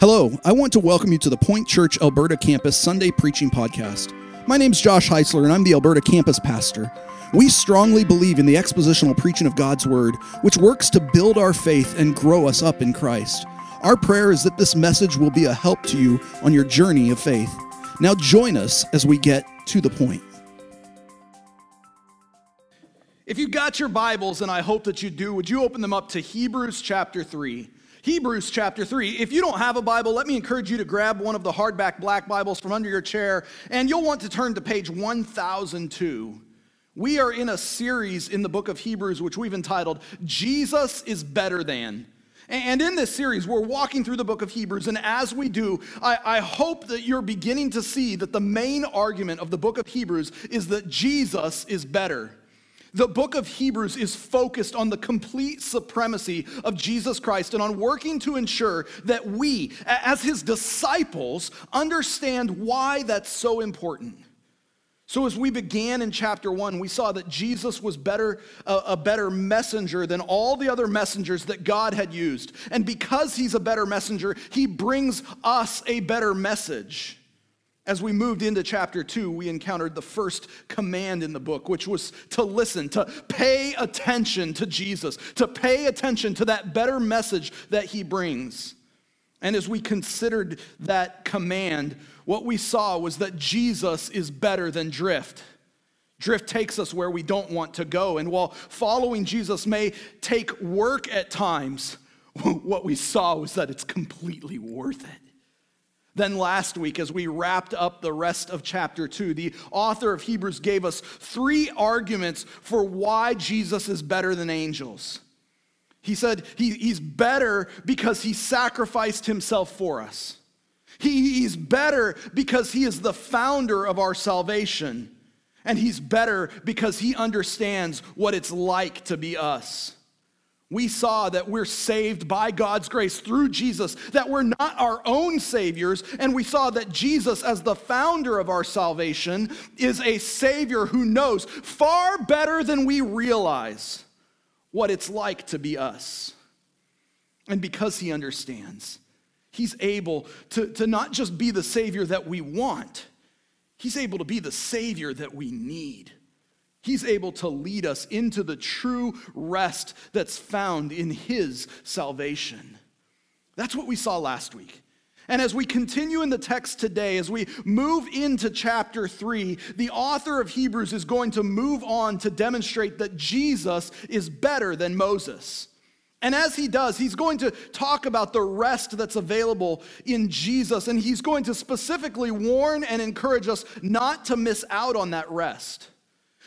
Hello, I want to welcome you to the Point Church Alberta campus Sunday preaching podcast. My name is Josh Heisler, and I'm the Alberta campus pastor. We strongly believe in the expositional preaching of God's Word, which works to build our faith and grow us up in Christ. Our prayer is that this message will be a help to you on your journey of faith. Now, join us as we get to the point. If you got your Bibles, and I hope that you do, would you open them up to Hebrews chapter 3? Hebrews chapter 3. If you don't have a Bible, let me encourage you to grab one of the hardback black Bibles from under your chair, and you'll want to turn to page 1002. We are in a series in the book of Hebrews, which we've entitled Jesus is Better Than. And in this series, we're walking through the book of Hebrews. And as we do, I, I, hope that you're beginning to see that the main argument of the book of Hebrews is that Jesus is better. The book of Hebrews is focused on the complete supremacy of Jesus Christ and on working to ensure that we, as his disciples, understand why that's so important. So, as we began in chapter one, we saw that Jesus was better, a, better messenger than all the other messengers that God had used. And because he's a better messenger, he brings us a better message. As we moved into chapter two, we encountered the first command in the book, which was to listen, to pay attention to Jesus, to pay attention to that better message that he brings. And as we considered that command, what we saw was that Jesus is better than drift. Drift takes us where we don't want to go. And while following Jesus may take work at times, what we saw was that it's completely worth it. Then last week, as we wrapped up the rest of chapter two, the author of Hebrews gave us three arguments for why Jesus is better than angels. He said he, he's better because he sacrificed himself for us. He, he's better because he is the founder of our salvation. And he's better because he understands what it's like to be us we saw that we're saved by God's grace through Jesus, that we're not our own saviors, and we saw that Jesus, as the founder of our salvation, is a savior who knows far better than we realize what it's like to be us. And because he understands, he's able to, to not just be the savior that we want, he's able to be the savior that we need. He's able to lead us into the true rest that's found in His salvation. That's what we saw last week. And as we continue in the text today, as we move into chapter three, the author of Hebrews is going to move on to demonstrate that Jesus is better than Moses. And as he does, he's going to talk about the rest that's available in Jesus, and he's going to specifically warn and encourage us not to miss out on that rest.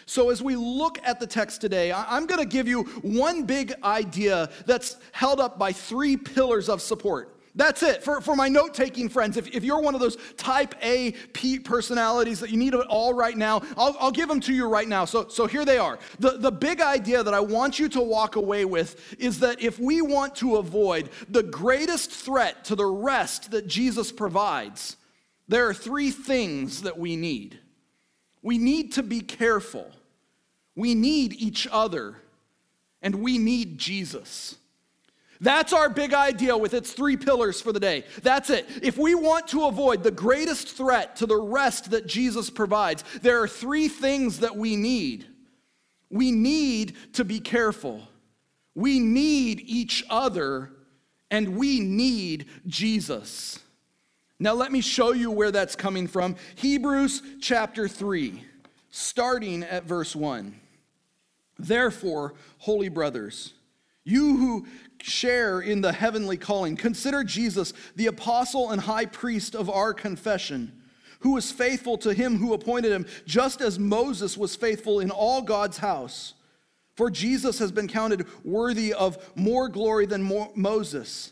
So, as we look at the text today, I'm going to give you one big idea that's held up by three pillars of support. That's it. For, for my note taking friends, if, if you're one of those type A P personalities that you need it all right now, I'll, I'll give them to you right now. So, so here they are. The, the big idea that I want you to walk away with is that if we want to avoid the greatest threat to the rest that Jesus provides, there are three things that we need. We need to be careful. We need each other. And we need Jesus. That's our big idea with its three pillars for the day. That's it. If we want to avoid the greatest threat to the rest that Jesus provides, there are three things that we need. We need to be careful, we need each other, and we need Jesus. Now, let me show you where that's coming from. Hebrews chapter 3, starting at verse 1. Therefore, holy brothers, you who share in the heavenly calling, consider Jesus the apostle and high priest of our confession, who was faithful to him who appointed him, just as Moses was faithful in all God's house. For Jesus has been counted worthy of more glory than Moses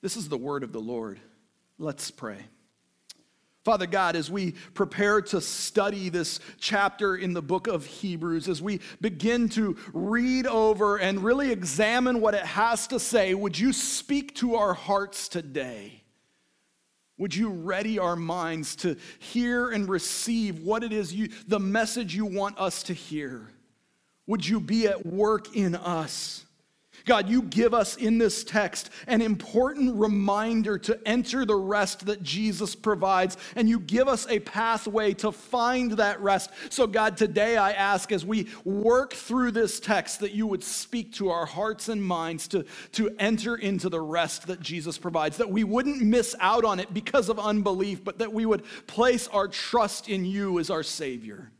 This is the word of the Lord. Let's pray. Father God, as we prepare to study this chapter in the book of Hebrews, as we begin to read over and really examine what it has to say, would you speak to our hearts today? Would you ready our minds to hear and receive what it is you, the message you want us to hear? Would you be at work in us? God, you give us in this text an important reminder to enter the rest that Jesus provides, and you give us a pathway to find that rest. So, God, today I ask as we work through this text that you would speak to our hearts and minds to, to enter into the rest that Jesus provides, that we wouldn't miss out on it because of unbelief, but that we would place our trust in you as our Savior.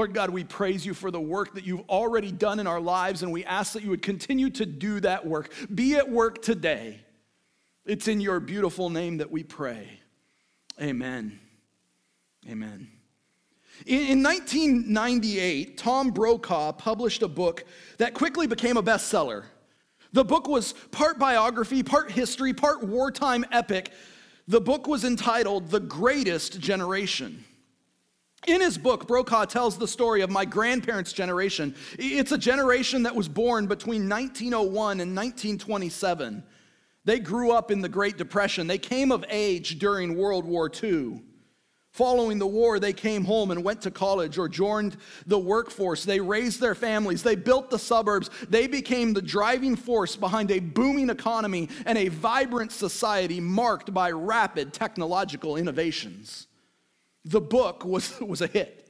Lord God, we praise you for the work that you've already done in our lives, and we ask that you would continue to do that work. Be at work today. It's in your beautiful name that we pray. Amen. Amen. In 1998, Tom Brokaw published a book that quickly became a bestseller. The book was part biography, part history, part wartime epic. The book was entitled The Greatest Generation. In his book, Brokaw tells the story of my grandparents' generation. It's a generation that was born between 1901 and 1927. They grew up in the Great Depression. They came of age during World War II. Following the war, they came home and went to college or joined the workforce. They raised their families. They built the suburbs. They became the driving force behind a booming economy and a vibrant society marked by rapid technological innovations. The book was, was a hit.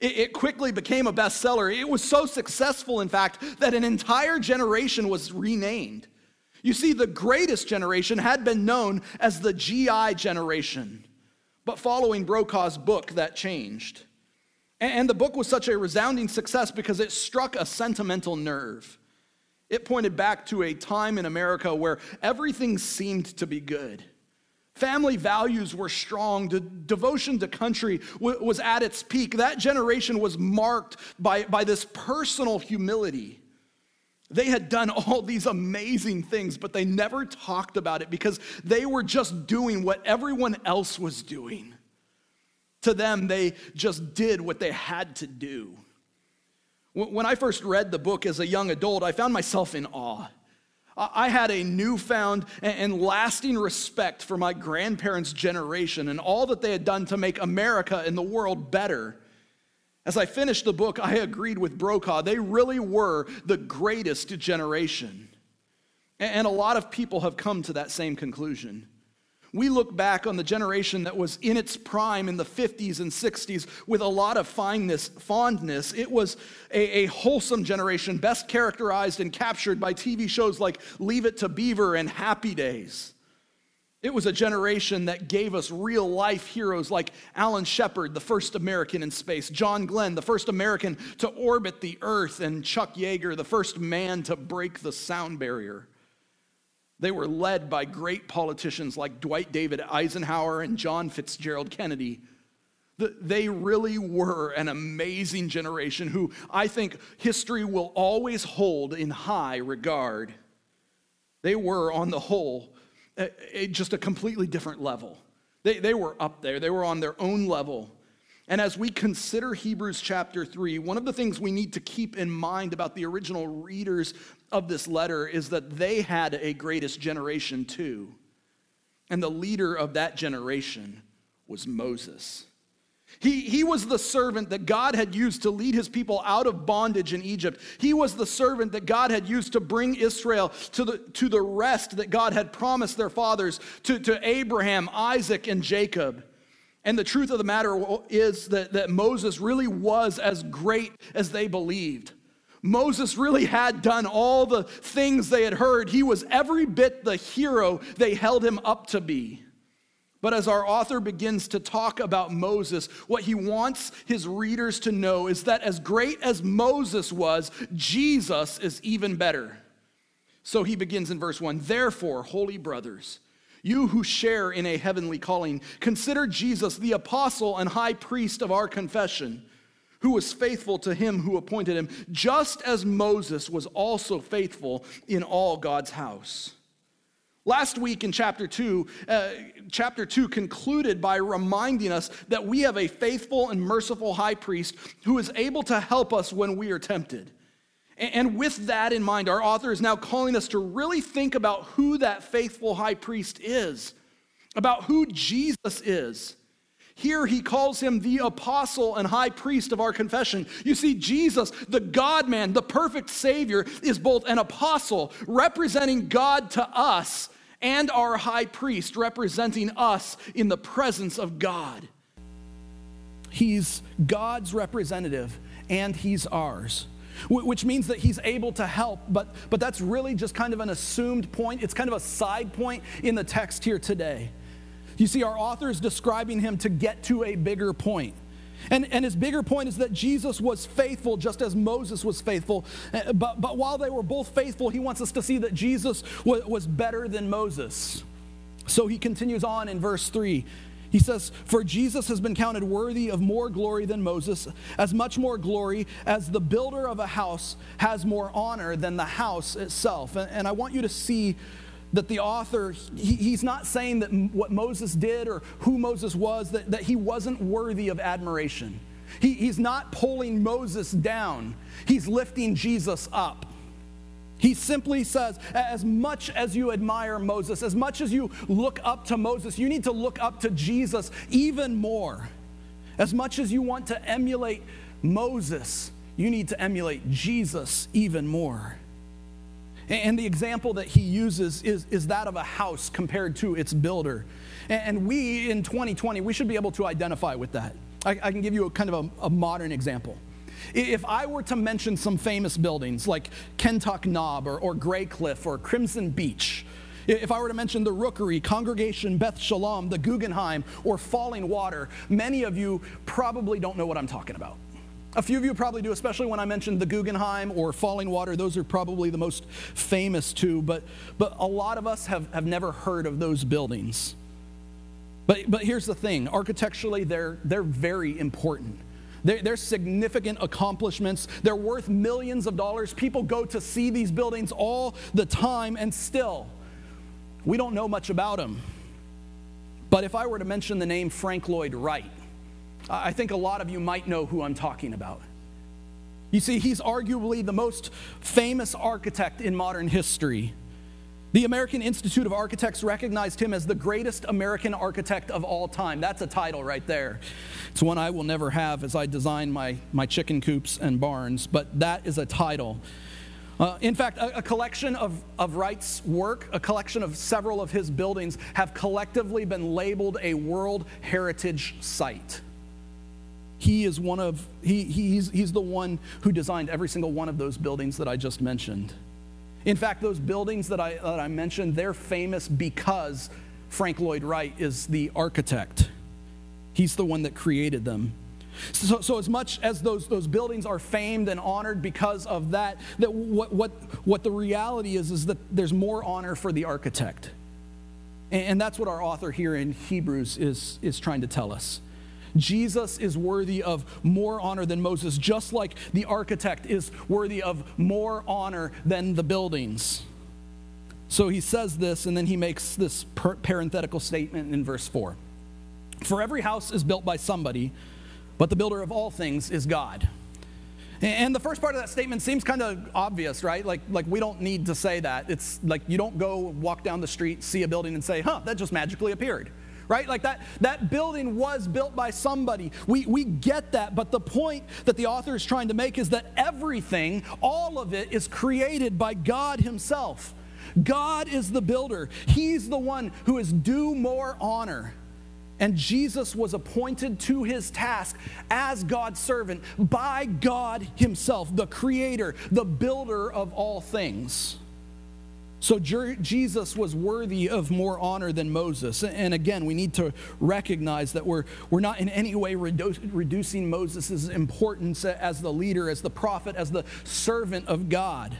It, it quickly became a bestseller. It was so successful, in fact, that an entire generation was renamed. You see, the greatest generation had been known as the GI generation. But following Brokaw's book, that changed. And the book was such a resounding success because it struck a sentimental nerve. It pointed back to a time in America where everything seemed to be good. Family values were strong. The devotion to country was at its peak. That generation was marked by, by this personal humility. They had done all these amazing things, but they never talked about it because they were just doing what everyone else was doing. To them, they just did what they had to do. When I first read the book as a young adult, I found myself in awe. I had a newfound and lasting respect for my grandparents' generation and all that they had done to make America and the world better. As I finished the book, I agreed with Brokaw. They really were the greatest generation. And a lot of people have come to that same conclusion. We look back on the generation that was in its prime in the 50s and 60s with a lot of fondness. It was a, a, wholesome generation, best characterized and captured by TV shows like Leave It to Beaver and Happy Days. It was a generation that gave us real life heroes like Alan Shepard, the first American in space, John Glenn, the first American to orbit the Earth, and Chuck Yeager, the first man to break the sound barrier. They were led by great politicians like Dwight David Eisenhower and John Fitzgerald Kennedy. they really were an amazing generation who I think history will always hold in high regard. They were, on the whole, just a completely different level. They, they were up there, they were on their own level. And as we consider Hebrews chapter 3, one of the things we need to keep in mind about the original readers of this letter is that they had a greatest generation too. And the leader of that generation was Moses. He, he was the servant that God had used to lead his people out of bondage in Egypt. He was the servant that God had used to bring Israel to the, to the rest that God had promised their fathers, to, to Abraham, Isaac, and Jacob. And the truth of the matter is that, that Moses really was as great as they believed. Moses really had done all the things they had heard. He was every bit the hero they held him up to be. But as our author begins to talk about Moses, what he wants his readers to know is that as great as Moses was, Jesus is even better. So he begins in verse 1 Therefore, holy brothers, you who share in a heavenly calling, consider Jesus the apostle and high priest of our confession, who was faithful to him who appointed him, just as Moses was also faithful in all God's house. Last week in chapter 2, uh, chapter 2 concluded by reminding us that we have a faithful and merciful high priest who is able to help us when we are tempted. And with that in mind, our author is now calling us to really think about who that faithful high priest is, about who Jesus is. Here he calls him the apostle and high priest of our confession. You see, Jesus, the God man, the perfect Savior, is both an apostle representing God to us and our high priest representing us in the presence of God. He's God's representative and he's ours which means that he's able to help, but, but that's really just kind of an assumed point. It's kind of a side point in the text here today. You see, our author is describing him to get to a bigger point. And, and his bigger point is that Jesus was faithful just as Moses was faithful. Uh, but, but while they were both faithful, he wants us to see that Jesus was better than Moses. So he continues on in verse 3. He says, For Jesus has been counted worthy of more glory than Moses, as much more glory as the builder of a house has more honor than the house itself. And, and I want you to see that the author, he, he's not saying that what Moses did or who Moses was, that, that he wasn't worthy of admiration. He, he's not pulling Moses down, he's lifting Jesus up. He simply says, as much as you admire Moses, as much as you look up to Moses, you need to look up to Jesus even more. As much as you want to emulate Moses, you need to emulate Jesus even more. And the example that he uses is, is that of a house compared to its builder. And we in 2020, we should be able to identify with that. I, I can give you a kind of a, a modern example. If I were to mention some famous buildings like Kentuck Knob or, or Graycliff or Crimson Beach, if I were to mention the Rookery, Congregation, Beth Shalom, the Guggenheim, or Falling Water, many of you probably don't know what I'm talking about. A few of you probably do, especially when I mentioned the Guggenheim or Falling Water. Those are probably the most famous two, but, but a lot of us have, have never heard of those buildings. But, but here's the thing architecturally, they're, they're very important. They're, they're significant accomplishments. They're worth millions of dollars. People go to see these buildings all the time, and still, we don't know much about them. But if I were to mention the name Frank Lloyd Wright, I think a lot of you might know who I'm talking about. You see, he's arguably the most famous architect in modern history. The American Institute of Architects recognized him as the greatest American architect of all time. That's a title right there. It's one I will never have as I design my, my chicken coops and barns, but that is a title. Uh, in fact, a, a, collection of, of Wright's work, a collection of several of his buildings, have collectively been labeled a World Heritage Site. He is one of, he, he's, he's the one who designed every single one of those buildings that I just mentioned. In fact, those buildings that I, that I mentioned, they're famous because Frank Lloyd Wright is the architect. He's the one that created them. So, so as much as those, those buildings are famed and honored because of that, that what, what, what the reality is is that there's more honor for the architect. And, that's what our author here in Hebrews is, is trying to tell us. Jesus is worthy of more honor than Moses, just like the architect is worthy of more honor than the buildings. So he says this, and then he makes this parenthetical statement in verse 4 For every house is built by somebody, but the builder of all things is God. And the first part of that statement seems kind of obvious, right? Like, like we don't need to say that. It's like you don't go walk down the street, see a building, and say, huh, that just magically appeared right? Like that, that building was built by somebody. We, we get that, but the point that the author is trying to make is that everything, all of it, is created by God Himself. God is the builder, He's the one who is due more honor. And Jesus was appointed to his task as God's servant by God Himself, the creator, the builder of all things. So Jesus was worthy of more honor than Moses. And again, we need to recognize that we're, we're not in any way redu- reducing Moses' importance as the leader, as the prophet, as the servant of God.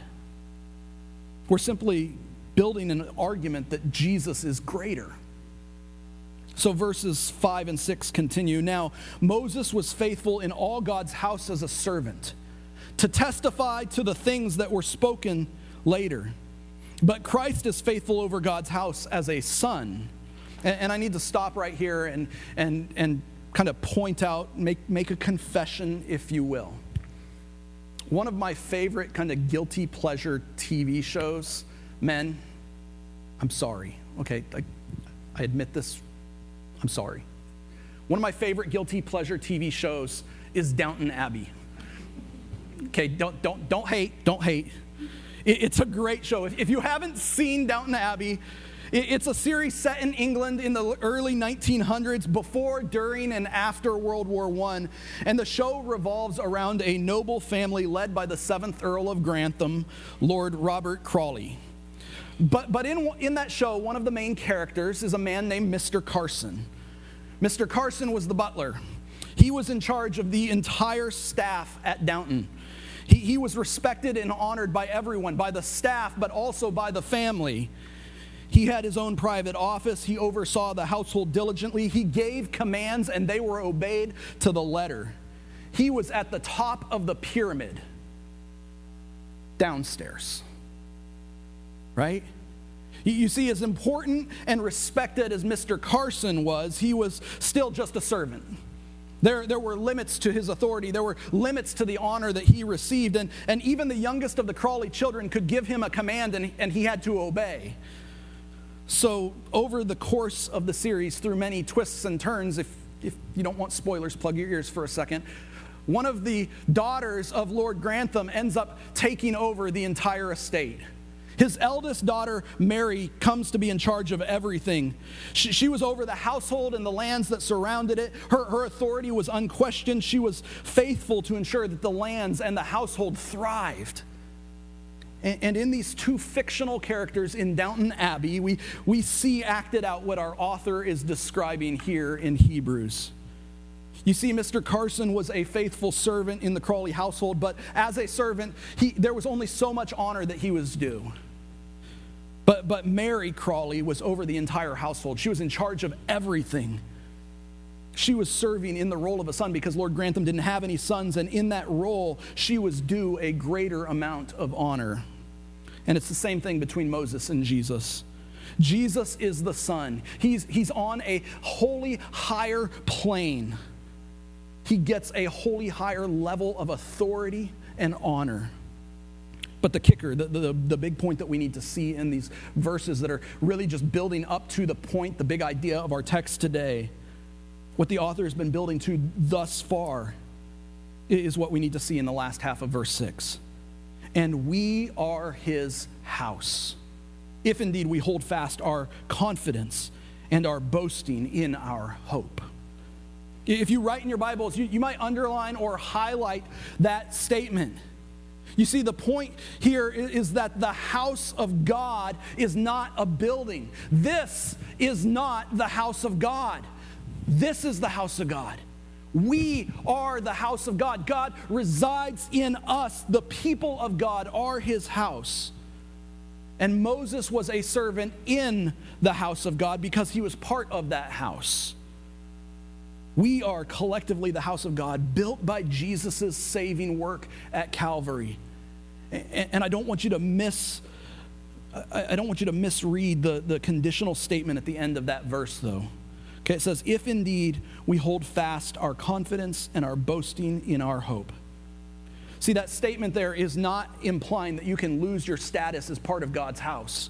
We're simply building an argument that Jesus is greater. So verses 5 and 6 continue. Now, Moses was faithful in all God's house as a servant to testify to the things that were spoken later. But Christ is faithful over God's house as a son. And, and I need to stop right here and, and, and kind of point out, make, make a confession, if you will. One of my favorite kind of guilty pleasure TV shows, men, I'm sorry, okay, I, I admit this, I'm sorry. One of my favorite guilty pleasure TV shows is Downton Abbey. Okay, don't, don't, don't hate, don't hate. It's a great show. If you haven't seen Downton Abbey, it's a series set in England in the early 1900s, before, during, and after World War I. And the show revolves around a noble family led by the 7th Earl of Grantham, Lord Robert Crawley. But, but in, in that show, one of the main characters is a man named Mr. Carson. Mr. Carson was the butler, he was in charge of the entire staff at Downton. He, he was respected and honored by everyone, by the staff, but also by the family. He had his own private office. He oversaw the household diligently. He gave commands and they were obeyed to the letter. He was at the top of the pyramid downstairs. Right? You see, as important and respected as Mr. Carson was, he was still just a servant. There, there were limits to his authority. There were limits to the honor that he received. And, and even the youngest of the Crawley children could give him a command and, and he had to obey. So, over the course of the series, through many twists and turns, if, if you don't want spoilers, plug your ears for a second. One of the daughters of Lord Grantham ends up taking over the entire estate. His eldest daughter, Mary, comes to be in charge of everything. She, she, was over the household and the lands that surrounded it. Her, her authority was unquestioned. She was faithful to ensure that the lands and the household thrived. And, and in these two fictional characters in Downton Abbey, we, we see acted out what our author is describing here in Hebrews. You see, Mr. Carson was a faithful servant in the Crawley household, but as a servant, he, there was only so much honor that he was due. But, but Mary Crawley was over the entire household. She was in charge of everything. She was serving in the role of a son because Lord Grantham didn't have any sons, and in that role, she was due a greater amount of honor. And it's the same thing between Moses and Jesus. Jesus is the Son, he's, he's on a holy higher plane. He gets a holy higher level of authority and honor. But the kicker, the, the, the, big point that we need to see in these verses that are really just building up to the point, the big idea of our text today, what the author has been building to thus far, is what we need to see in the last half of verse 6. And we are his house, if indeed we hold fast our confidence and our boasting in our hope. If you write in your Bibles, you, you might underline or highlight that statement you see, the point here is that the house of God is not a building. This is not the house of God. This is the house of God. We are the house of God. God resides in us. The people of God are his house. And Moses was a servant in the house of God because he was part of that house. We are collectively the house of God, built by Jesus' saving work at Calvary. And I don't want you to miss, I don't want you to misread the, the conditional statement at the end of that verse, though. Okay, it says, If indeed we hold fast our confidence and our boasting in our hope. See, that statement there is not implying that you can lose your status as part of God's house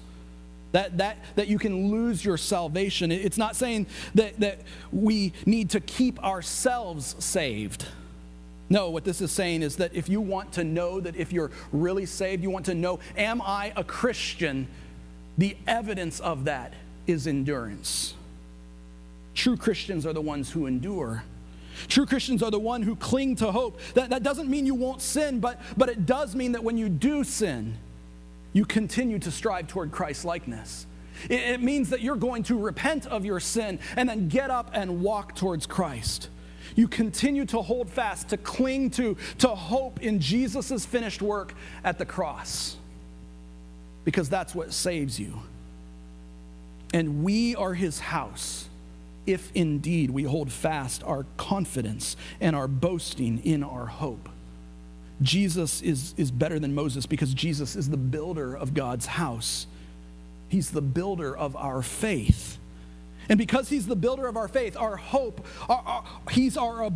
that, that, that you can lose your salvation. It's not saying that, that we need to keep ourselves saved. No, what this is saying is that if you want to know that if you're really saved, you want to know, am I a Christian? The evidence of that is endurance. True Christians are the ones who endure. True Christians are the one who cling to hope. That, that doesn't mean you won't sin, but, but it does mean that when you do sin, you continue to strive toward Christ likeness. It, it means that you're going to repent of your sin and then get up and walk towards Christ. You continue to hold fast, to cling to, to hope in Jesus' finished work at the cross, because that's what saves you. And we are his house if indeed we hold fast our confidence and our boasting in our hope. Jesus is, is better than Moses because Jesus is the builder of God's house. He's the builder of our faith. And because he's the builder of our faith, our hope, our, our, he's, our, uh,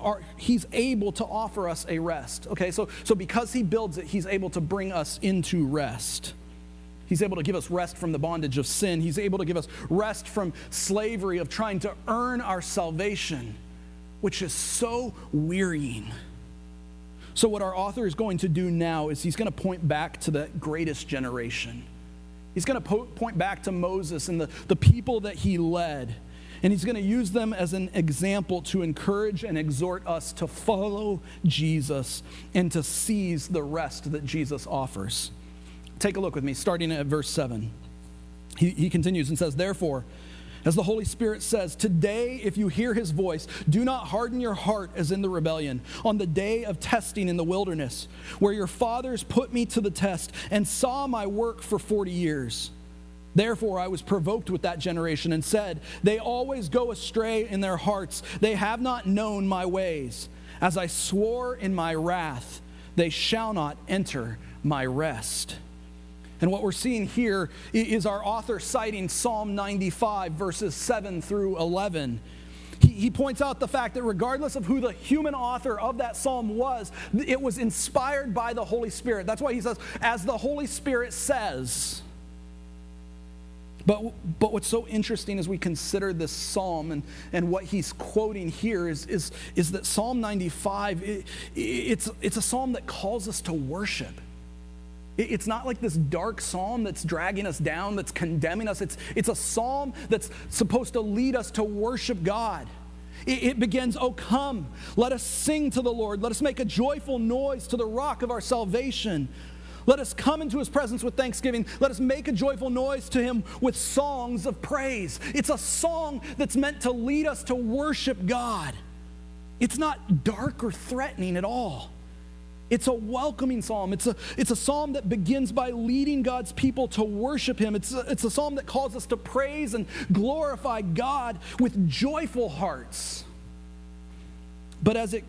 our, he's able to offer us a rest. Okay, so, so because he builds it, he's able to bring us into rest. He's able to give us rest from the bondage of sin. He's able to give us rest from slavery of trying to earn our salvation, which is so wearying. So, what our author is going to do now is he's going to point back to the greatest generation. He's going to po- point back to Moses and the, the people that he led. And he's going to use them as an example to encourage and exhort us to follow Jesus and to seize the rest that Jesus offers. Take a look with me, starting at verse 7. He, he continues and says, Therefore, as the Holy Spirit says, Today, if you hear his voice, do not harden your heart as in the rebellion, on the day of testing in the wilderness, where your fathers put me to the test and saw my work for 40 years. Therefore, I was provoked with that generation and said, They always go astray in their hearts. They have not known my ways. As I swore in my wrath, they shall not enter my rest. And what we're seeing here is our author citing Psalm 95, verses 7 through 11. He, points out the fact that regardless of who the human author of that psalm was, it was inspired by the Holy Spirit. That's why he says, as the Holy Spirit says. But, but what's so interesting as we consider this psalm and, and what he's quoting here is, is, is that Psalm 95, it, it's, it's a psalm that calls us to worship. It's not like this dark psalm that's dragging us down, that's condemning us. It's, it's a psalm that's supposed to lead us to worship God. It, it begins, Oh, come, let us sing to the Lord. Let us make a joyful noise to the rock of our salvation. Let us come into his presence with thanksgiving. Let us make a joyful noise to him with songs of praise. It's a song that's meant to lead us to worship God. It's not dark or threatening at all. It's a welcoming psalm. It's a, it's a psalm that begins by leading God's people to worship Him. It's a, it's a psalm that calls us to praise and glorify God with joyful hearts. But as it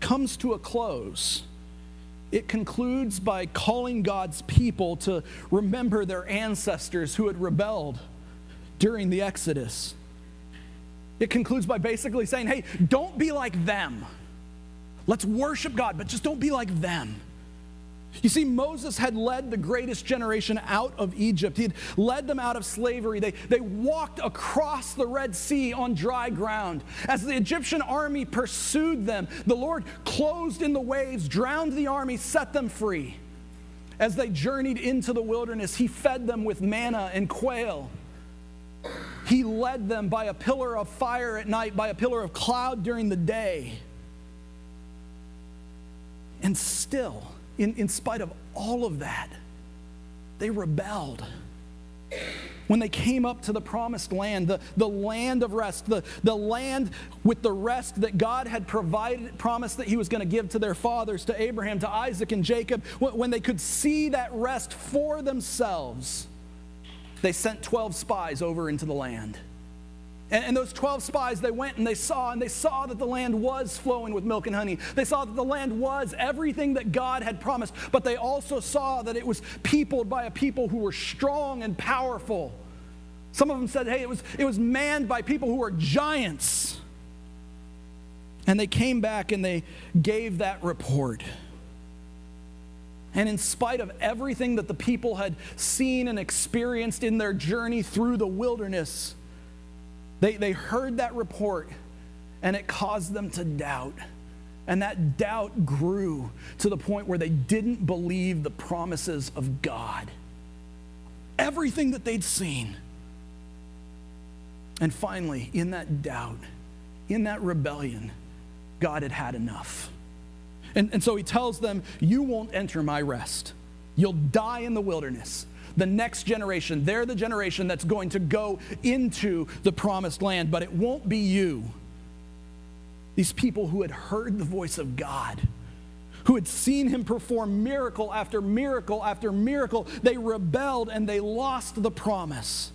comes to a close, it concludes by calling God's people to remember their ancestors who had rebelled during the Exodus. It concludes by basically saying, hey, don't be like them. Let's worship God, but just don't be like them. You see, Moses had led the greatest generation out of Egypt. He had led them out of slavery. They, they walked across the Red Sea on dry ground. As the Egyptian army pursued them, the Lord closed in the waves, drowned the army, set them free. As they journeyed into the wilderness, He fed them with manna and quail. He led them by a pillar of fire at night, by a pillar of cloud during the day. And still, in, in spite of all of that, they rebelled. When they came up to the promised land, the, the land of rest, the, the land with the rest that God had provided, promised that He was going to give to their fathers, to Abraham, to Isaac, and Jacob, when they could see that rest for themselves, they sent 12 spies over into the land. And, and, those 12 spies, they went and they saw, and they saw that the land was flowing with milk and honey. They saw that the land was everything that God had promised, but they also saw that it was peopled by a people who were strong and powerful. Some of them said, hey, it was, it was manned by people who were giants. And they came back and they gave that report. And in spite of everything that the people had seen and experienced in their journey through the wilderness, they, they heard that report and it caused them to doubt. And that doubt grew to the point where they didn't believe the promises of God. Everything that they'd seen. And finally, in that doubt, in that rebellion, God had had enough. And, and so he tells them, You won't enter my rest. You'll die in the wilderness. The next generation, they're the generation that's going to go into the promised land, but it won't be you. These people who had heard the voice of God, who had seen him perform miracle after miracle after miracle, they rebelled and they lost the promise.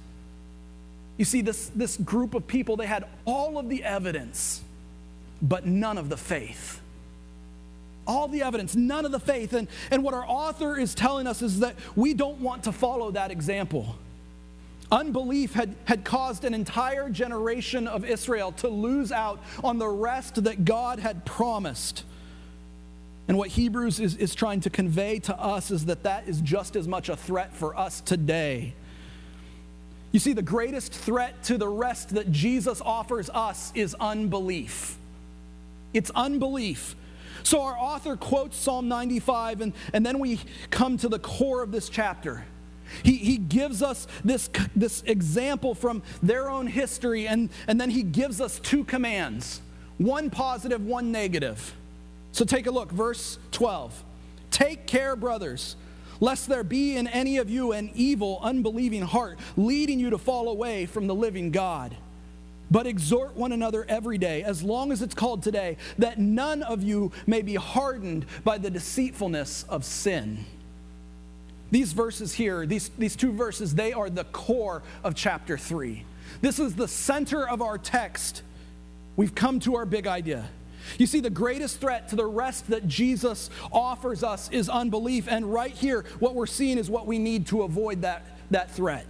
You see, this, this group of people, they had all of the evidence, but none of the faith all the evidence, none of the faith. And, and what our author is telling us is that we don't want to follow that example. Unbelief had, had caused an entire generation of Israel to lose out on the rest that God had promised. And what Hebrews is, is trying to convey to us is that that is just as much a threat for us today. You see, the greatest threat to the rest that Jesus offers us is unbelief. It's unbelief. So our author quotes Psalm 95, and, and then we come to the core of this chapter. He, he gives us this, this example from their own history, and, and then he gives us two commands one positive, one negative. So take a look, verse 12. Take care, brothers, lest there be in any of you an evil, unbelieving heart, leading you to fall away from the living God. But exhort one another every day, as long as it's called today, that none of you may be hardened by the deceitfulness of sin. These verses here, these, these two verses, they are the core of chapter 3. This is the center of our text. We've come to our big idea. You see, the greatest threat to the rest that Jesus offers us is unbelief. And right here, what we're seeing is what we need to avoid that, that threat.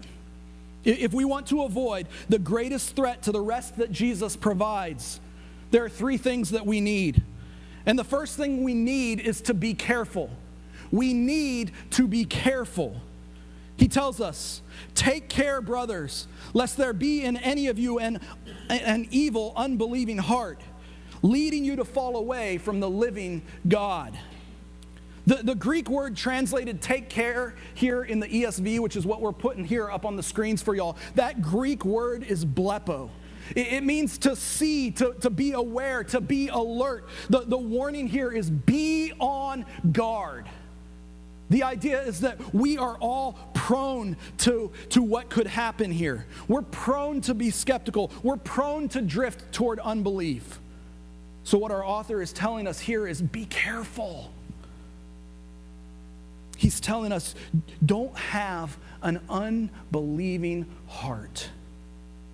If we want to avoid the greatest threat to the rest that Jesus provides, there are three things that we need. And the first thing we need is to be careful. We need to be careful. He tells us, Take care, brothers, lest there be in any of you an, an evil, unbelieving heart, leading you to fall away from the living God. The, the Greek word translated take care here in the ESV, which is what we're putting here up on the screens for y'all, that Greek word is blepo. It, it means to see, to, to be aware, to be alert. The, the warning here is be on guard. The idea is that we are all prone to, to what could happen here. We're prone to be skeptical. We're prone to drift toward unbelief. So, what our author is telling us here is be careful. He's telling us don't have an unbelieving heart.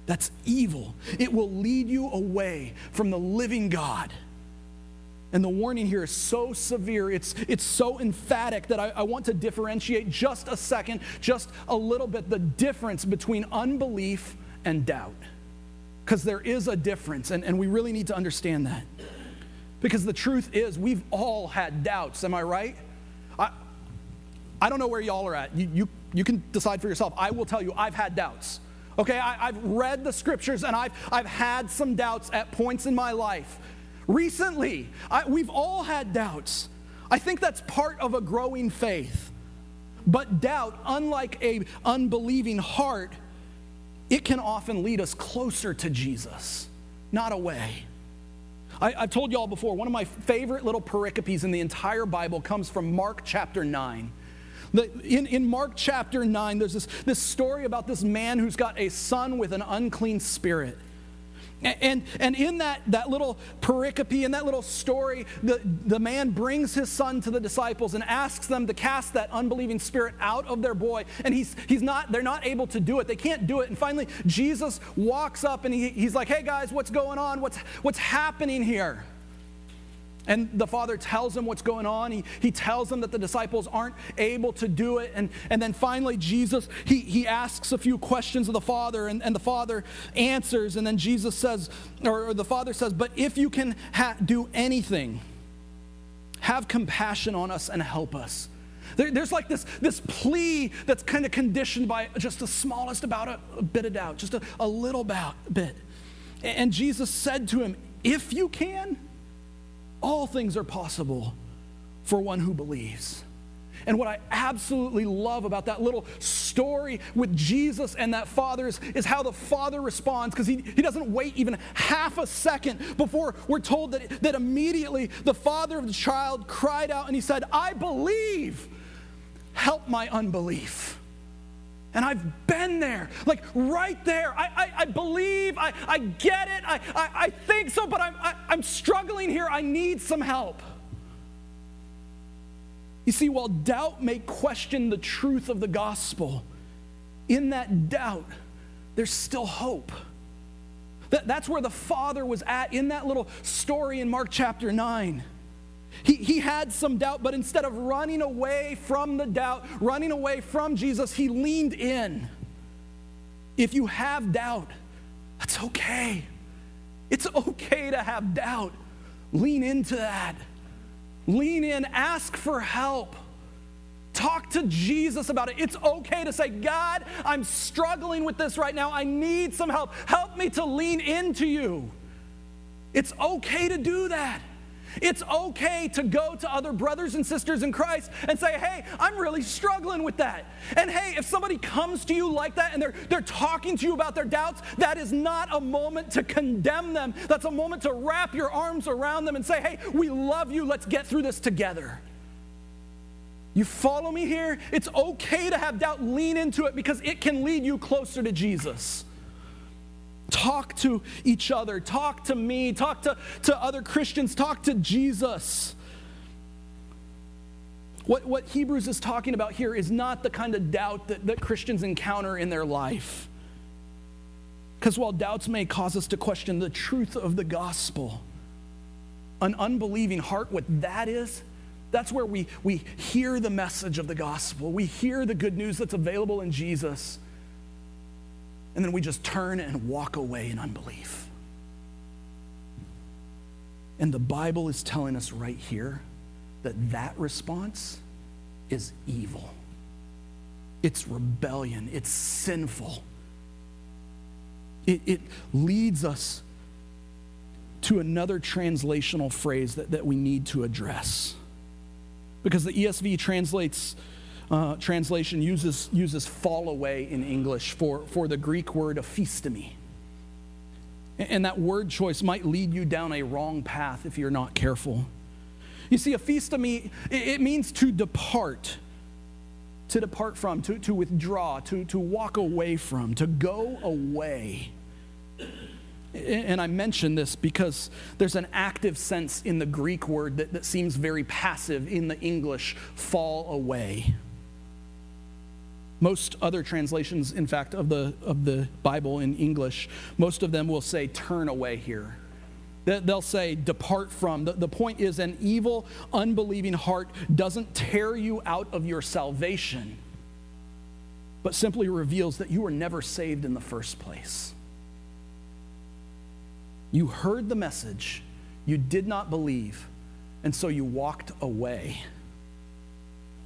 That's evil. It will lead you away from the living God. And the warning here is so severe, it's, it's so emphatic that I, I want to differentiate just a second, just a little bit, the difference between unbelief and doubt. Because there is a difference, and, and we really need to understand that. Because the truth is, we've all had doubts, am I right? I, don't know where y'all are at. You, you, you can decide for yourself. I will tell you, I've had doubts. Okay, I, have read the scriptures and I've, I've had some doubts at points in my life. Recently, I, we've all had doubts. I think that's part of a growing faith. But doubt, unlike a unbelieving heart, it can often lead us closer to Jesus, not away. I, have told y'all before, one of my favorite little pericopes in the entire Bible comes from Mark chapter 9. The, in, in Mark chapter 9, there's this, this story about this man who's got a son with an unclean spirit. And, and in that, that little pericope, in that little story, the, the man brings his son to the disciples and asks them to cast that unbelieving spirit out of their boy. And he's, he's not, they're not able to do it. They can't do it. And finally, Jesus walks up and he, he's like, hey guys, what's going on? What's, what's happening here? And the father tells him what's going on. He, he tells them that the disciples aren't able to do it. And, and then finally, Jesus, he, he asks a few questions of the father, and, and the father answers. And then Jesus says, or, or the father says, But if you can ha- do anything, have compassion on us and help us. There, there's like this, this plea that's kind of conditioned by just the smallest about a, a bit of doubt, just a, a little about, bit. And Jesus said to him, If you can, all things are possible for one who believes. And what I absolutely love about that little story with Jesus and that father is, is how the father responds because he, he doesn't wait even half a second before we're told that, that immediately the father of the child cried out and he said, I believe, help my unbelief. And I've been there, like right there. I, I, I believe, I, I get it, I, I, I think so, but I'm, I, I'm struggling here. I need some help. You see, while doubt may question the truth of the gospel, in that doubt, there's still hope. That, that's where the Father was at in that little story in Mark chapter 9. He, he had some doubt, but instead of running away from the doubt, running away from Jesus, he leaned in. If you have doubt, that's okay. It's okay to have doubt. Lean into that. Lean in, ask for help. Talk to Jesus about it. It's okay to say, God, I'm struggling with this right now. I need some help. Help me to lean into you. It's okay to do that. It's okay to go to other brothers and sisters in Christ and say, hey, I'm really struggling with that. And hey, if somebody comes to you like that and they're, they're talking to you about their doubts, that is not a moment to condemn them. That's a moment to wrap your arms around them and say, hey, we love you. Let's get through this together. You follow me here? It's okay to have doubt. Lean into it because it can lead you closer to Jesus. Talk to each other. Talk to me. Talk to, to other Christians. Talk to Jesus. What, what Hebrews is talking about here is not the kind of doubt that, that Christians encounter in their life. Because while doubts may cause us to question the truth of the gospel, an unbelieving heart, what that is, that's where we, we hear the message of the gospel. We hear the good news that's available in Jesus and then we just turn and walk away in unbelief. And the Bible is telling us right here that that response is evil. It's rebellion. It's sinful. It, it leads us to another translational phrase that, that we need to address. Because the ESV translates uh, translation uses, uses fall away in English for, for the Greek word aphistemi. And that word choice might lead you down a wrong path if you're not careful. You see, aphistemi, it means to depart, to depart from, to, to withdraw, to, to walk away from, to go away. And I mention this because there's an active sense in the Greek word that, that seems very passive in the English fall away. Most other translations, in fact, of the, of the Bible in English, most of them will say turn away here. They'll say depart from. The, the point is, an evil, unbelieving heart doesn't tear you out of your salvation, but simply reveals that you were never saved in the first place. You heard the message, you did not believe, and so you walked away.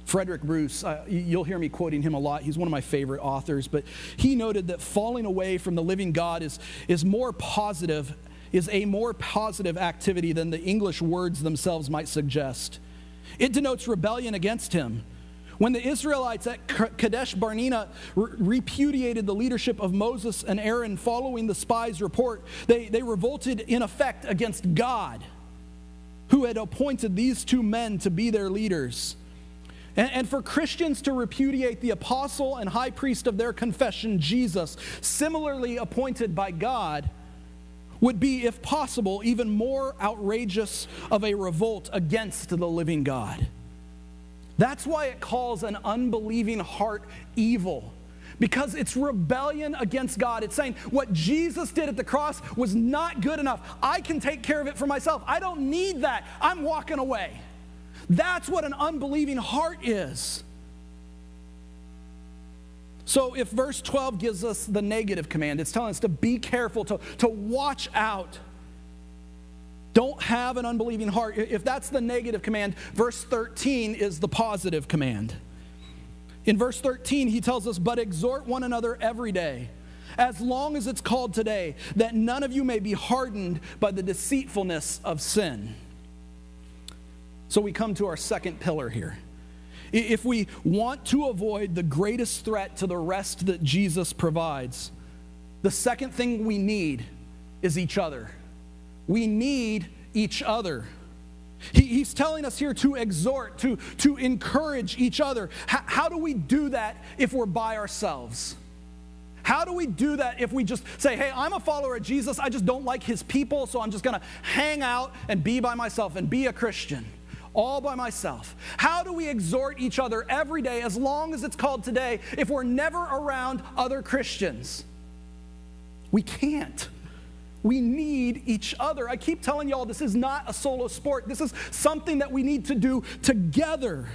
Frederick Bruce, uh, you'll hear me quoting him a lot. He's one of my favorite authors, but he noted that falling away from the living God is, is more positive, is a more positive activity than the English words themselves might suggest. It denotes rebellion against him. When the Israelites at Kadesh Barnea repudiated the leadership of Moses and Aaron following the spies' report, they, they revolted in effect against God, who had appointed these two men to be their leaders. And, and for Christians to repudiate the apostle and high priest of their confession, Jesus, similarly appointed by God, would be, if possible, even more outrageous of a revolt against the living God. That's why it calls an unbelieving heart evil. Because it's rebellion against God. It's saying what Jesus did at the cross was not good enough. I can take care of it for myself. I don't need that. I'm walking away. That's what an unbelieving heart is. So, if verse 12 gives us the negative command, it's telling us to be careful, to, to watch out. Don't have an unbelieving heart. If that's the negative command, verse 13 is the positive command. In verse 13, he tells us, But exhort one another every day, as long as it's called today, that none of you may be hardened by the deceitfulness of sin. So we come to our second pillar here. If we want to avoid the greatest threat to the rest that Jesus provides, the second thing we need is each other. We need each other. He, he's telling us here to exhort, to, to encourage each other. How, how do we do that if we're by ourselves? How do we do that if we just say, hey, I'm a follower of Jesus, I just don't like his people, so I'm just gonna hang out and be by myself and be a Christian? All by myself? How do we exhort each other every day, as long as it's called today, if we're never around other Christians? We can't. We need each other. I keep telling y'all this is not a solo sport. This is something that we need to do together.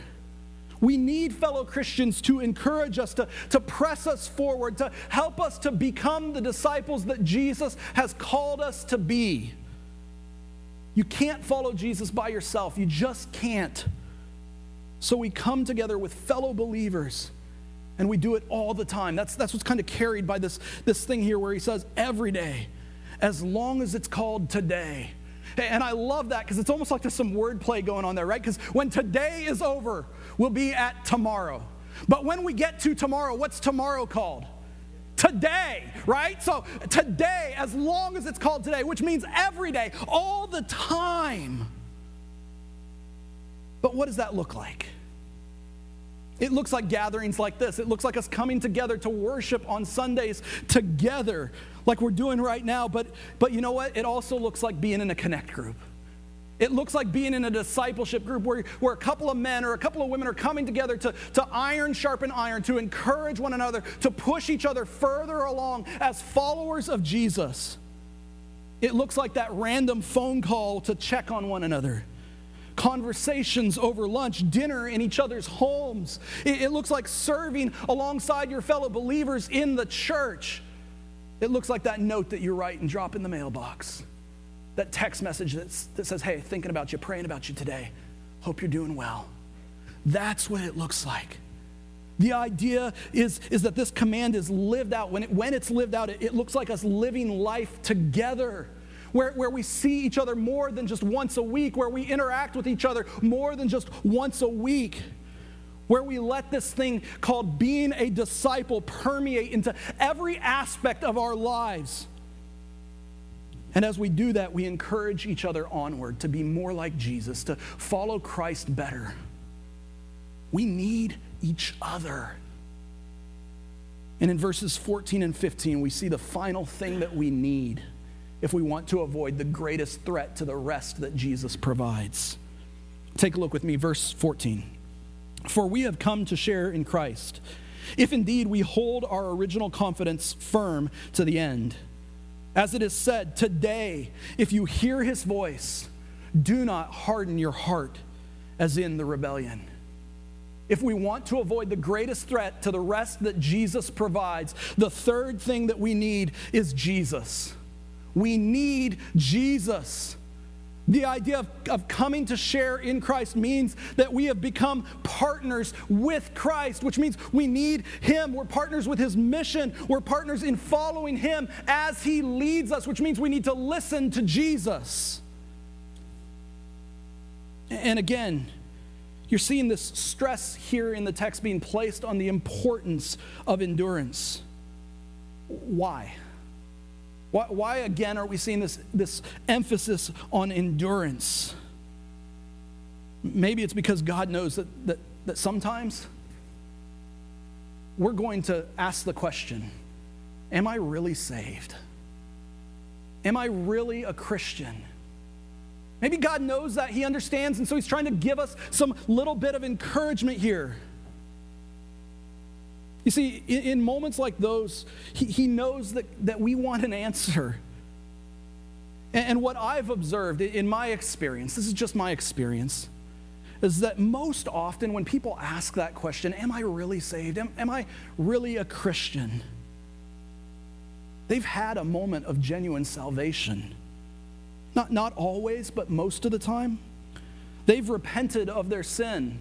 We need fellow Christians to encourage us, to, to press us forward, to help us to become the disciples that Jesus has called us to be. You can't follow Jesus by yourself. You just can't. So we come together with fellow believers and we do it all the time. That's, that's what's kind of carried by this, this thing here where he says every day, as long as it's called today. And I love that because it's almost like there's some wordplay going on there, right? Because when today is over, we'll be at tomorrow. But when we get to tomorrow, what's tomorrow called? Today, right? So today, as long as it's called today, which means every day, all the time. But what does that look like? It looks like gatherings like this. It looks like us coming together to worship on Sundays together, like we're doing right now. But, but you know what? It also looks like being in a connect group. It looks like being in a discipleship group where, where a couple of men or a couple of women are coming together to, to iron sharpen iron, to encourage one another, to push each other further along as followers of Jesus. It looks like that random phone call to check on one another conversations over lunch, dinner in each other's homes. It, it, looks like serving alongside your fellow believers in the church. It looks like that note that you write and drop in the mailbox that text message that's, that says, hey, thinking about you, praying about you today. Hope you're doing well. That's what it looks like. The idea is, is that this command is lived out. When, it, when it's lived out, it, it looks like us living life together, where, where we see each other more than just once a week, where we interact with each other more than just once a week, where we let this thing called being a disciple permeate into every aspect of our lives. And as we do that, we encourage each other onward to be more like Jesus, to follow Christ better. We need each other. And in verses 14 and 15, we see the final thing that we need if we want to avoid the greatest threat to the rest that Jesus provides. Take a look with me, verse 14. For we have come to share in Christ, if indeed we hold our original confidence firm to the end. As it is said, today, if you hear his voice, do not harden your heart as in the rebellion. If we want to avoid the greatest threat to the rest that Jesus provides, the third thing that we need is Jesus. We need Jesus. The idea of, of coming to share in Christ means that we have become partners with Christ, which means we need Him. We're partners with His mission. We're partners in following Him as He leads us, which means we need to listen to Jesus. And again, you're seeing this stress here in the text being placed on the importance of endurance. Why? Why, why again are we seeing this, this emphasis on endurance? Maybe it's because God knows that, that, that sometimes we're going to ask the question Am I really saved? Am I really a Christian? Maybe God knows that, He understands, and so He's trying to give us some little bit of encouragement here. You see, in, moments like those, he, he knows that, that we want an answer. And, and what I've observed in my experience, this is just my experience, is that most often when people ask that question, Am I really saved? Am, am I really a Christian? They've had a moment of genuine salvation. Not, not always, but most of the time. They've repented of their sin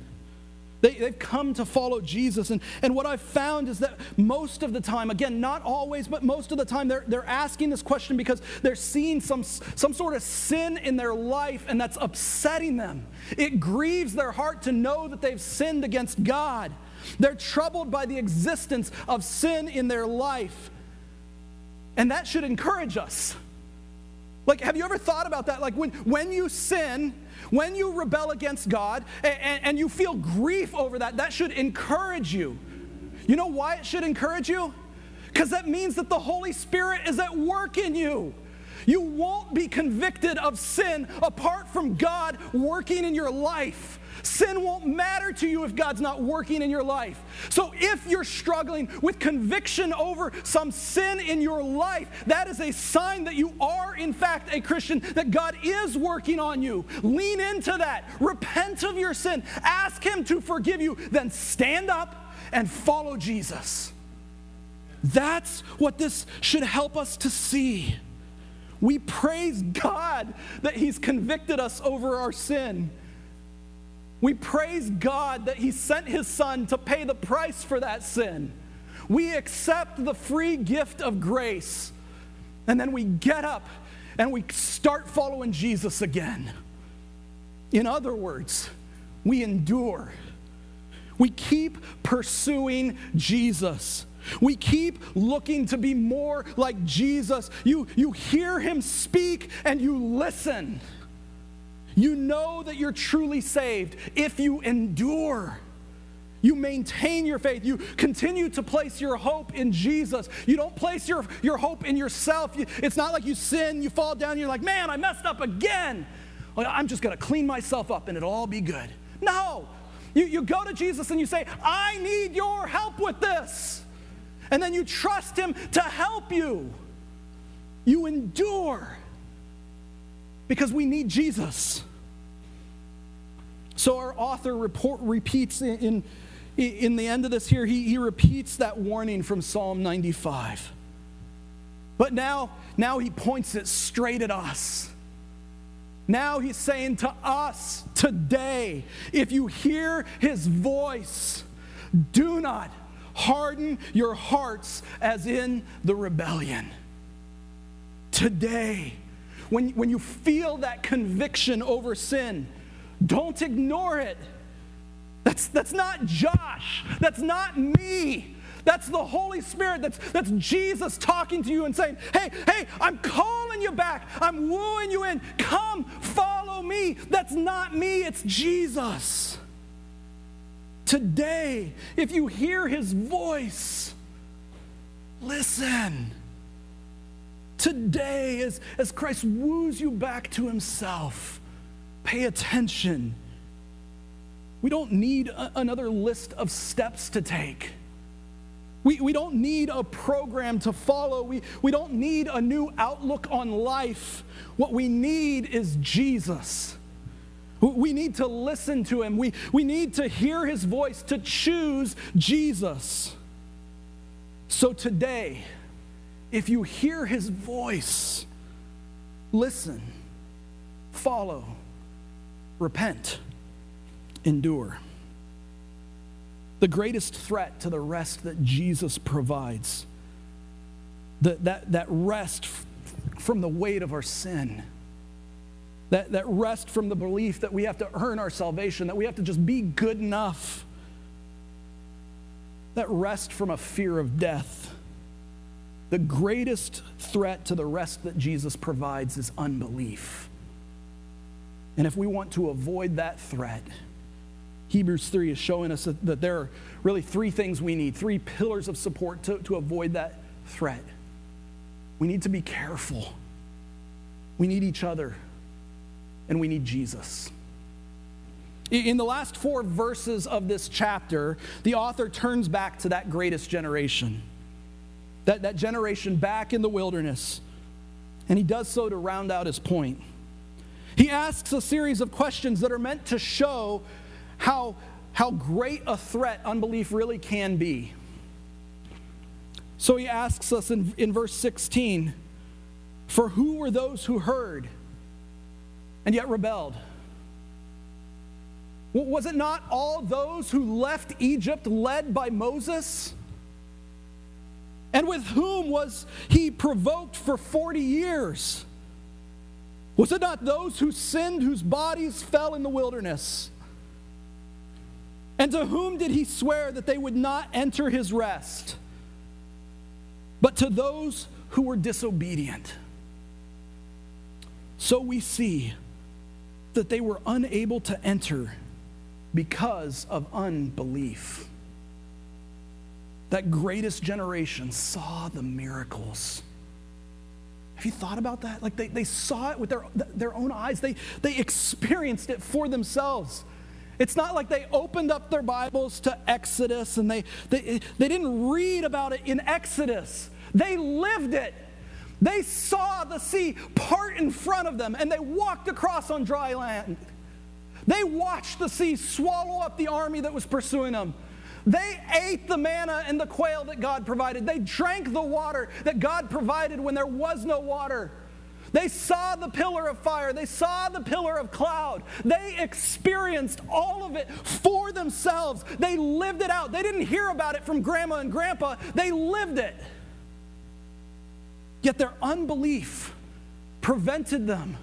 they, have come to follow Jesus. And, and what I've found is that most of the time, again, not always, but most of the time, they're, they're asking this question because they're seeing some, some sort of sin in their life and that's upsetting them. It grieves their heart to know that they've sinned against God. They're troubled by the existence of sin in their life. And that should encourage us. Like, have you ever thought about that? Like, when, when you sin, when you rebel against God and, and you feel grief over that, that should encourage you. You know why it should encourage you? Because that means that the Holy Spirit is at work in you. You won't be convicted of sin apart from God working in your life. Sin won't matter to you if God's not working in your life. So if you're struggling with conviction over some sin in your life, that is a sign that you are, in fact, a Christian, that God is working on you. Lean into that. Repent of your sin. Ask Him to forgive you. Then stand up and follow Jesus. That's what this should help us to see. We praise God that He's convicted us over our sin. We praise God that He sent His Son to pay the price for that sin. We accept the free gift of grace. And then we get up and we start following Jesus again. In other words, we endure. We keep pursuing Jesus. We keep looking to be more like Jesus. You, you hear him speak and you listen. You know that you're truly saved if you endure. You maintain your faith. You continue to place your hope in Jesus. You don't place your, your hope in yourself. It's not like you sin, you fall down, you're like, man, I messed up again. I'm just going to clean myself up and it'll all be good. No. You, you go to Jesus and you say, I need your help with this. And then you trust Him to help you. You endure because we need Jesus. So our author report, repeats in, in, in the end of this here, he, he repeats that warning from Psalm 95. But now, now he points it straight at us. Now he's saying to us today, if you hear his voice, do not harden your hearts as in the rebellion. Today, when, when you feel that conviction over sin, don't ignore it. That's, that's not Josh. That's not me. That's the Holy Spirit. That's, that's Jesus talking to you and saying, Hey, hey, I'm calling you back. I'm wooing you in. Come, follow me. That's not me, it's Jesus. Today, if you hear his voice, listen. Today, as, as Christ woos you back to himself, pay attention. We don't need a, another list of steps to take. We, we don't need a program to follow. We, we don't need a new outlook on life. What we need is Jesus. We need to listen to him. We, we need to hear his voice to choose Jesus. So today, if you hear his voice, listen, follow, repent, endure. The greatest threat to the rest that Jesus provides, the, that, that rest from the weight of our sin that, that rest from the belief that we have to earn our salvation, that we have to just be good enough, that rest from a fear of death. The greatest threat to the rest that Jesus provides is unbelief. And if we want to avoid that threat, Hebrews 3 is showing us that, that there are really three things we need, three pillars of support to, to avoid that threat. We need to be careful We need each other, and we need Jesus. In the last four verses of this chapter, the author turns back to that greatest generation, that, that generation back in the wilderness. And he does so to round out his point. He asks a series of questions that are meant to show how, how great a threat unbelief really can be. So he asks us in, in verse 16 For who were those who heard and yet rebelled? Was it not all those who left Egypt led by Moses? And with whom was he provoked for 40 years? Was it not those who sinned, whose bodies fell in the wilderness? And to whom did he swear that they would not enter his rest? But to those who were disobedient. So we see that they were unable to enter because of unbelief. That greatest generation saw the miracles. Have you thought about that? Like they, they saw it with their, their own eyes, they, they experienced it for themselves. It's not like they opened up their Bibles to Exodus and they, they, they didn't read about it in Exodus. They lived it. They saw the sea part in front of them and they walked across on dry land. They watched the sea swallow up the army that was pursuing them. They ate the manna and the quail that God provided. They drank the water that God provided when there was no water. They saw the pillar of fire. They saw the pillar of cloud. They experienced all of it for themselves. They lived it out. They didn't hear about it from grandma and grandpa, they lived it. Yet their unbelief prevented them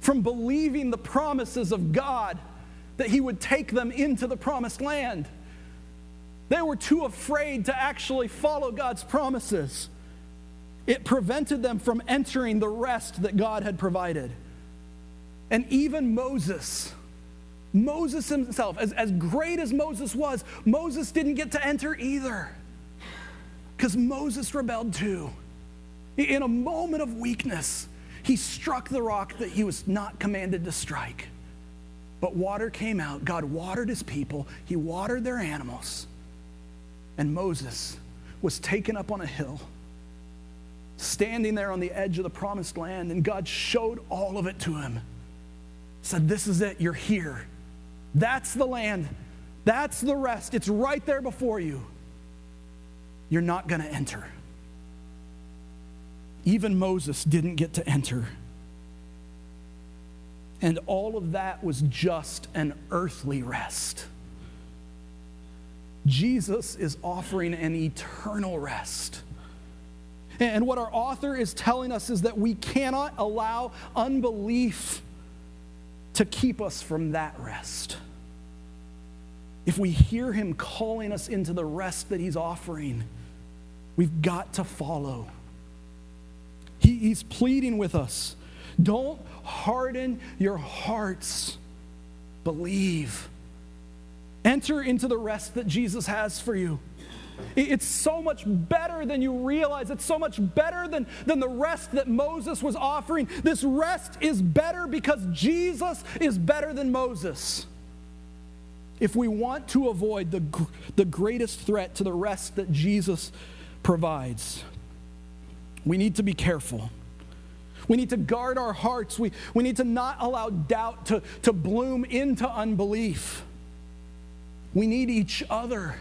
from believing the promises of God that He would take them into the promised land. They were too afraid to actually follow God's promises. It prevented them from entering the rest that God had provided. And even Moses, Moses himself, as, as great as Moses was, Moses didn't get to enter either. Because Moses rebelled too. In a moment of weakness, he struck the rock that he was not commanded to strike. But water came out. God watered his people, he watered their animals. And Moses was taken up on a hill, standing there on the edge of the promised land, and God showed all of it to him. Said, This is it, you're here. That's the land. That's the rest. It's right there before you. You're not going to enter. Even Moses didn't get to enter. And all of that was just an earthly rest. Jesus is offering an eternal rest. And what our author is telling us is that we cannot allow unbelief to keep us from that rest. If we hear him calling us into the rest that he's offering, we've got to follow. He, he's pleading with us. Don't harden your hearts. Believe. Enter into the rest that Jesus has for you. It's so much better than you realize. It's so much better than, than the rest that Moses was offering. This rest is better because Jesus is better than Moses. If we want to avoid the, the greatest threat to the rest that Jesus provides, we need to be careful. We need to guard our hearts. We, we need to not allow doubt to, to bloom into unbelief. We need each other.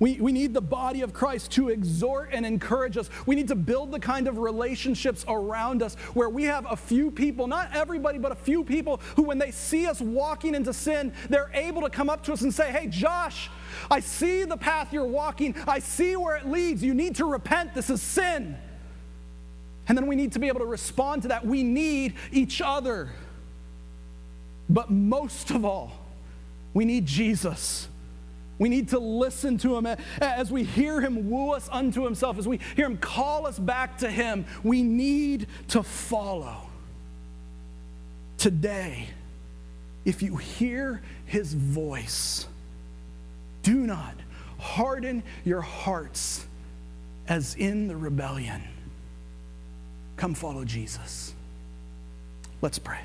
We, we need the body of Christ to exhort and encourage us. We need to build the kind of relationships around us where we have a few people, not everybody, but a few people who, when they see us walking into sin, they're able to come up to us and say, Hey, Josh, I see the path you're walking. I see where it leads. You need to repent. This is sin. And then we need to be able to respond to that. We need each other. But most of all, we need Jesus. We need to listen to him as we hear him woo us unto himself, as we hear him call us back to him. We need to follow. Today, if you hear his voice, do not harden your hearts as in the rebellion. Come follow Jesus. Let's pray.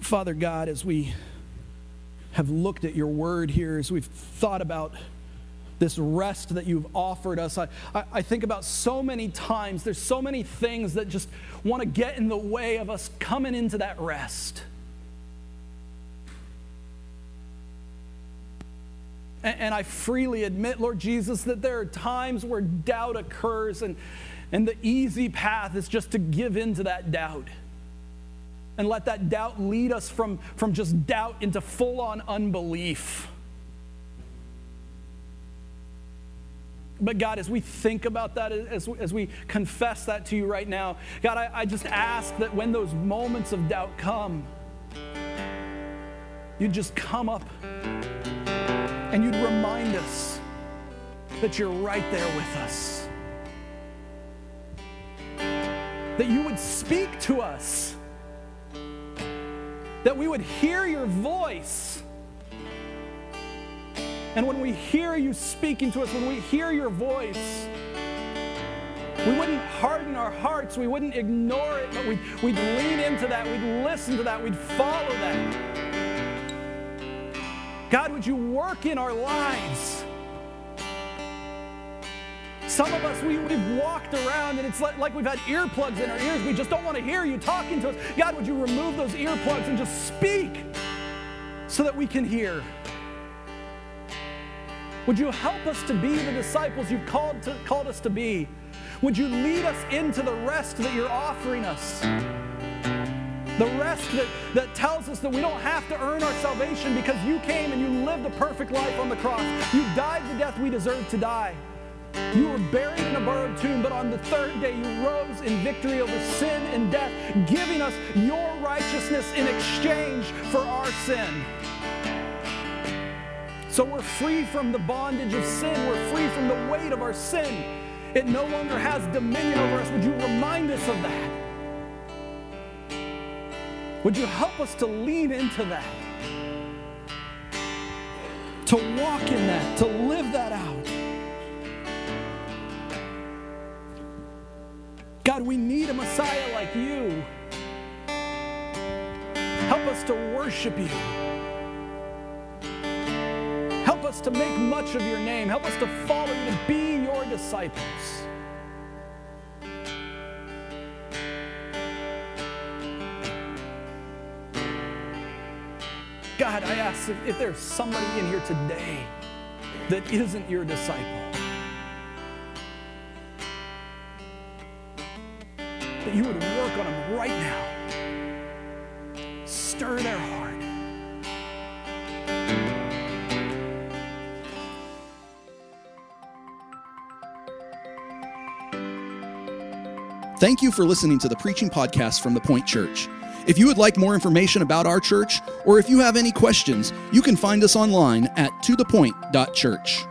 Father God, as we have looked at your word here, as we've thought about this rest that you've offered us, I, I, I think about so many times, there's so many things that just want to get in the way of us coming into that rest. And, and I freely admit, Lord Jesus, that there are times where doubt occurs, and, and the easy path is just to give in to that doubt and let that doubt lead us from, from just doubt into full on unbelief. But God, as we think about that, as, as we confess that to you right now, God, I, I just ask that when those moments of doubt come, you'd just come up and you'd remind us that you're right there with us. That you would speak to us that we would hear your voice. And when we hear you speaking to us, when we hear your voice, we wouldn't harden our hearts, we wouldn't ignore it, but we'd, we'd lean into that, we'd listen to that, we'd follow that. God, would you work in our lives? Some of us, we, we've walked around and it's like, like we've had earplugs in our ears. We just don't want to hear you talking to us. God, would you remove those earplugs and just speak so that we can hear? Would you help us to be the disciples you've called, to, called us to be? Would you lead us into the rest that you're offering us? The rest that, that tells us that we don't have to earn our salvation because you came and you lived a perfect life on the cross. You died the death we deserve to die. You were buried in a borrowed tomb, but on the third day you rose in victory over sin and death, giving us your righteousness in exchange for our sin. So we're free from the bondage of sin. We're free from the weight of our sin. It no longer has dominion over us. Would you remind us of that? Would you help us to lean into that? To walk in that, to live that out. God, we need a Messiah like you. Help us to worship you. Help us to make much of your name. Help us to follow you, to be your disciples. God, I ask if, if there's somebody in here today that isn't your disciple, that you would work on them right now. Stir their heart. Thank you for listening to the preaching podcast from the Point Church. If you would like more information about our church, or if you have any questions, you can find us online at tothepoint.church.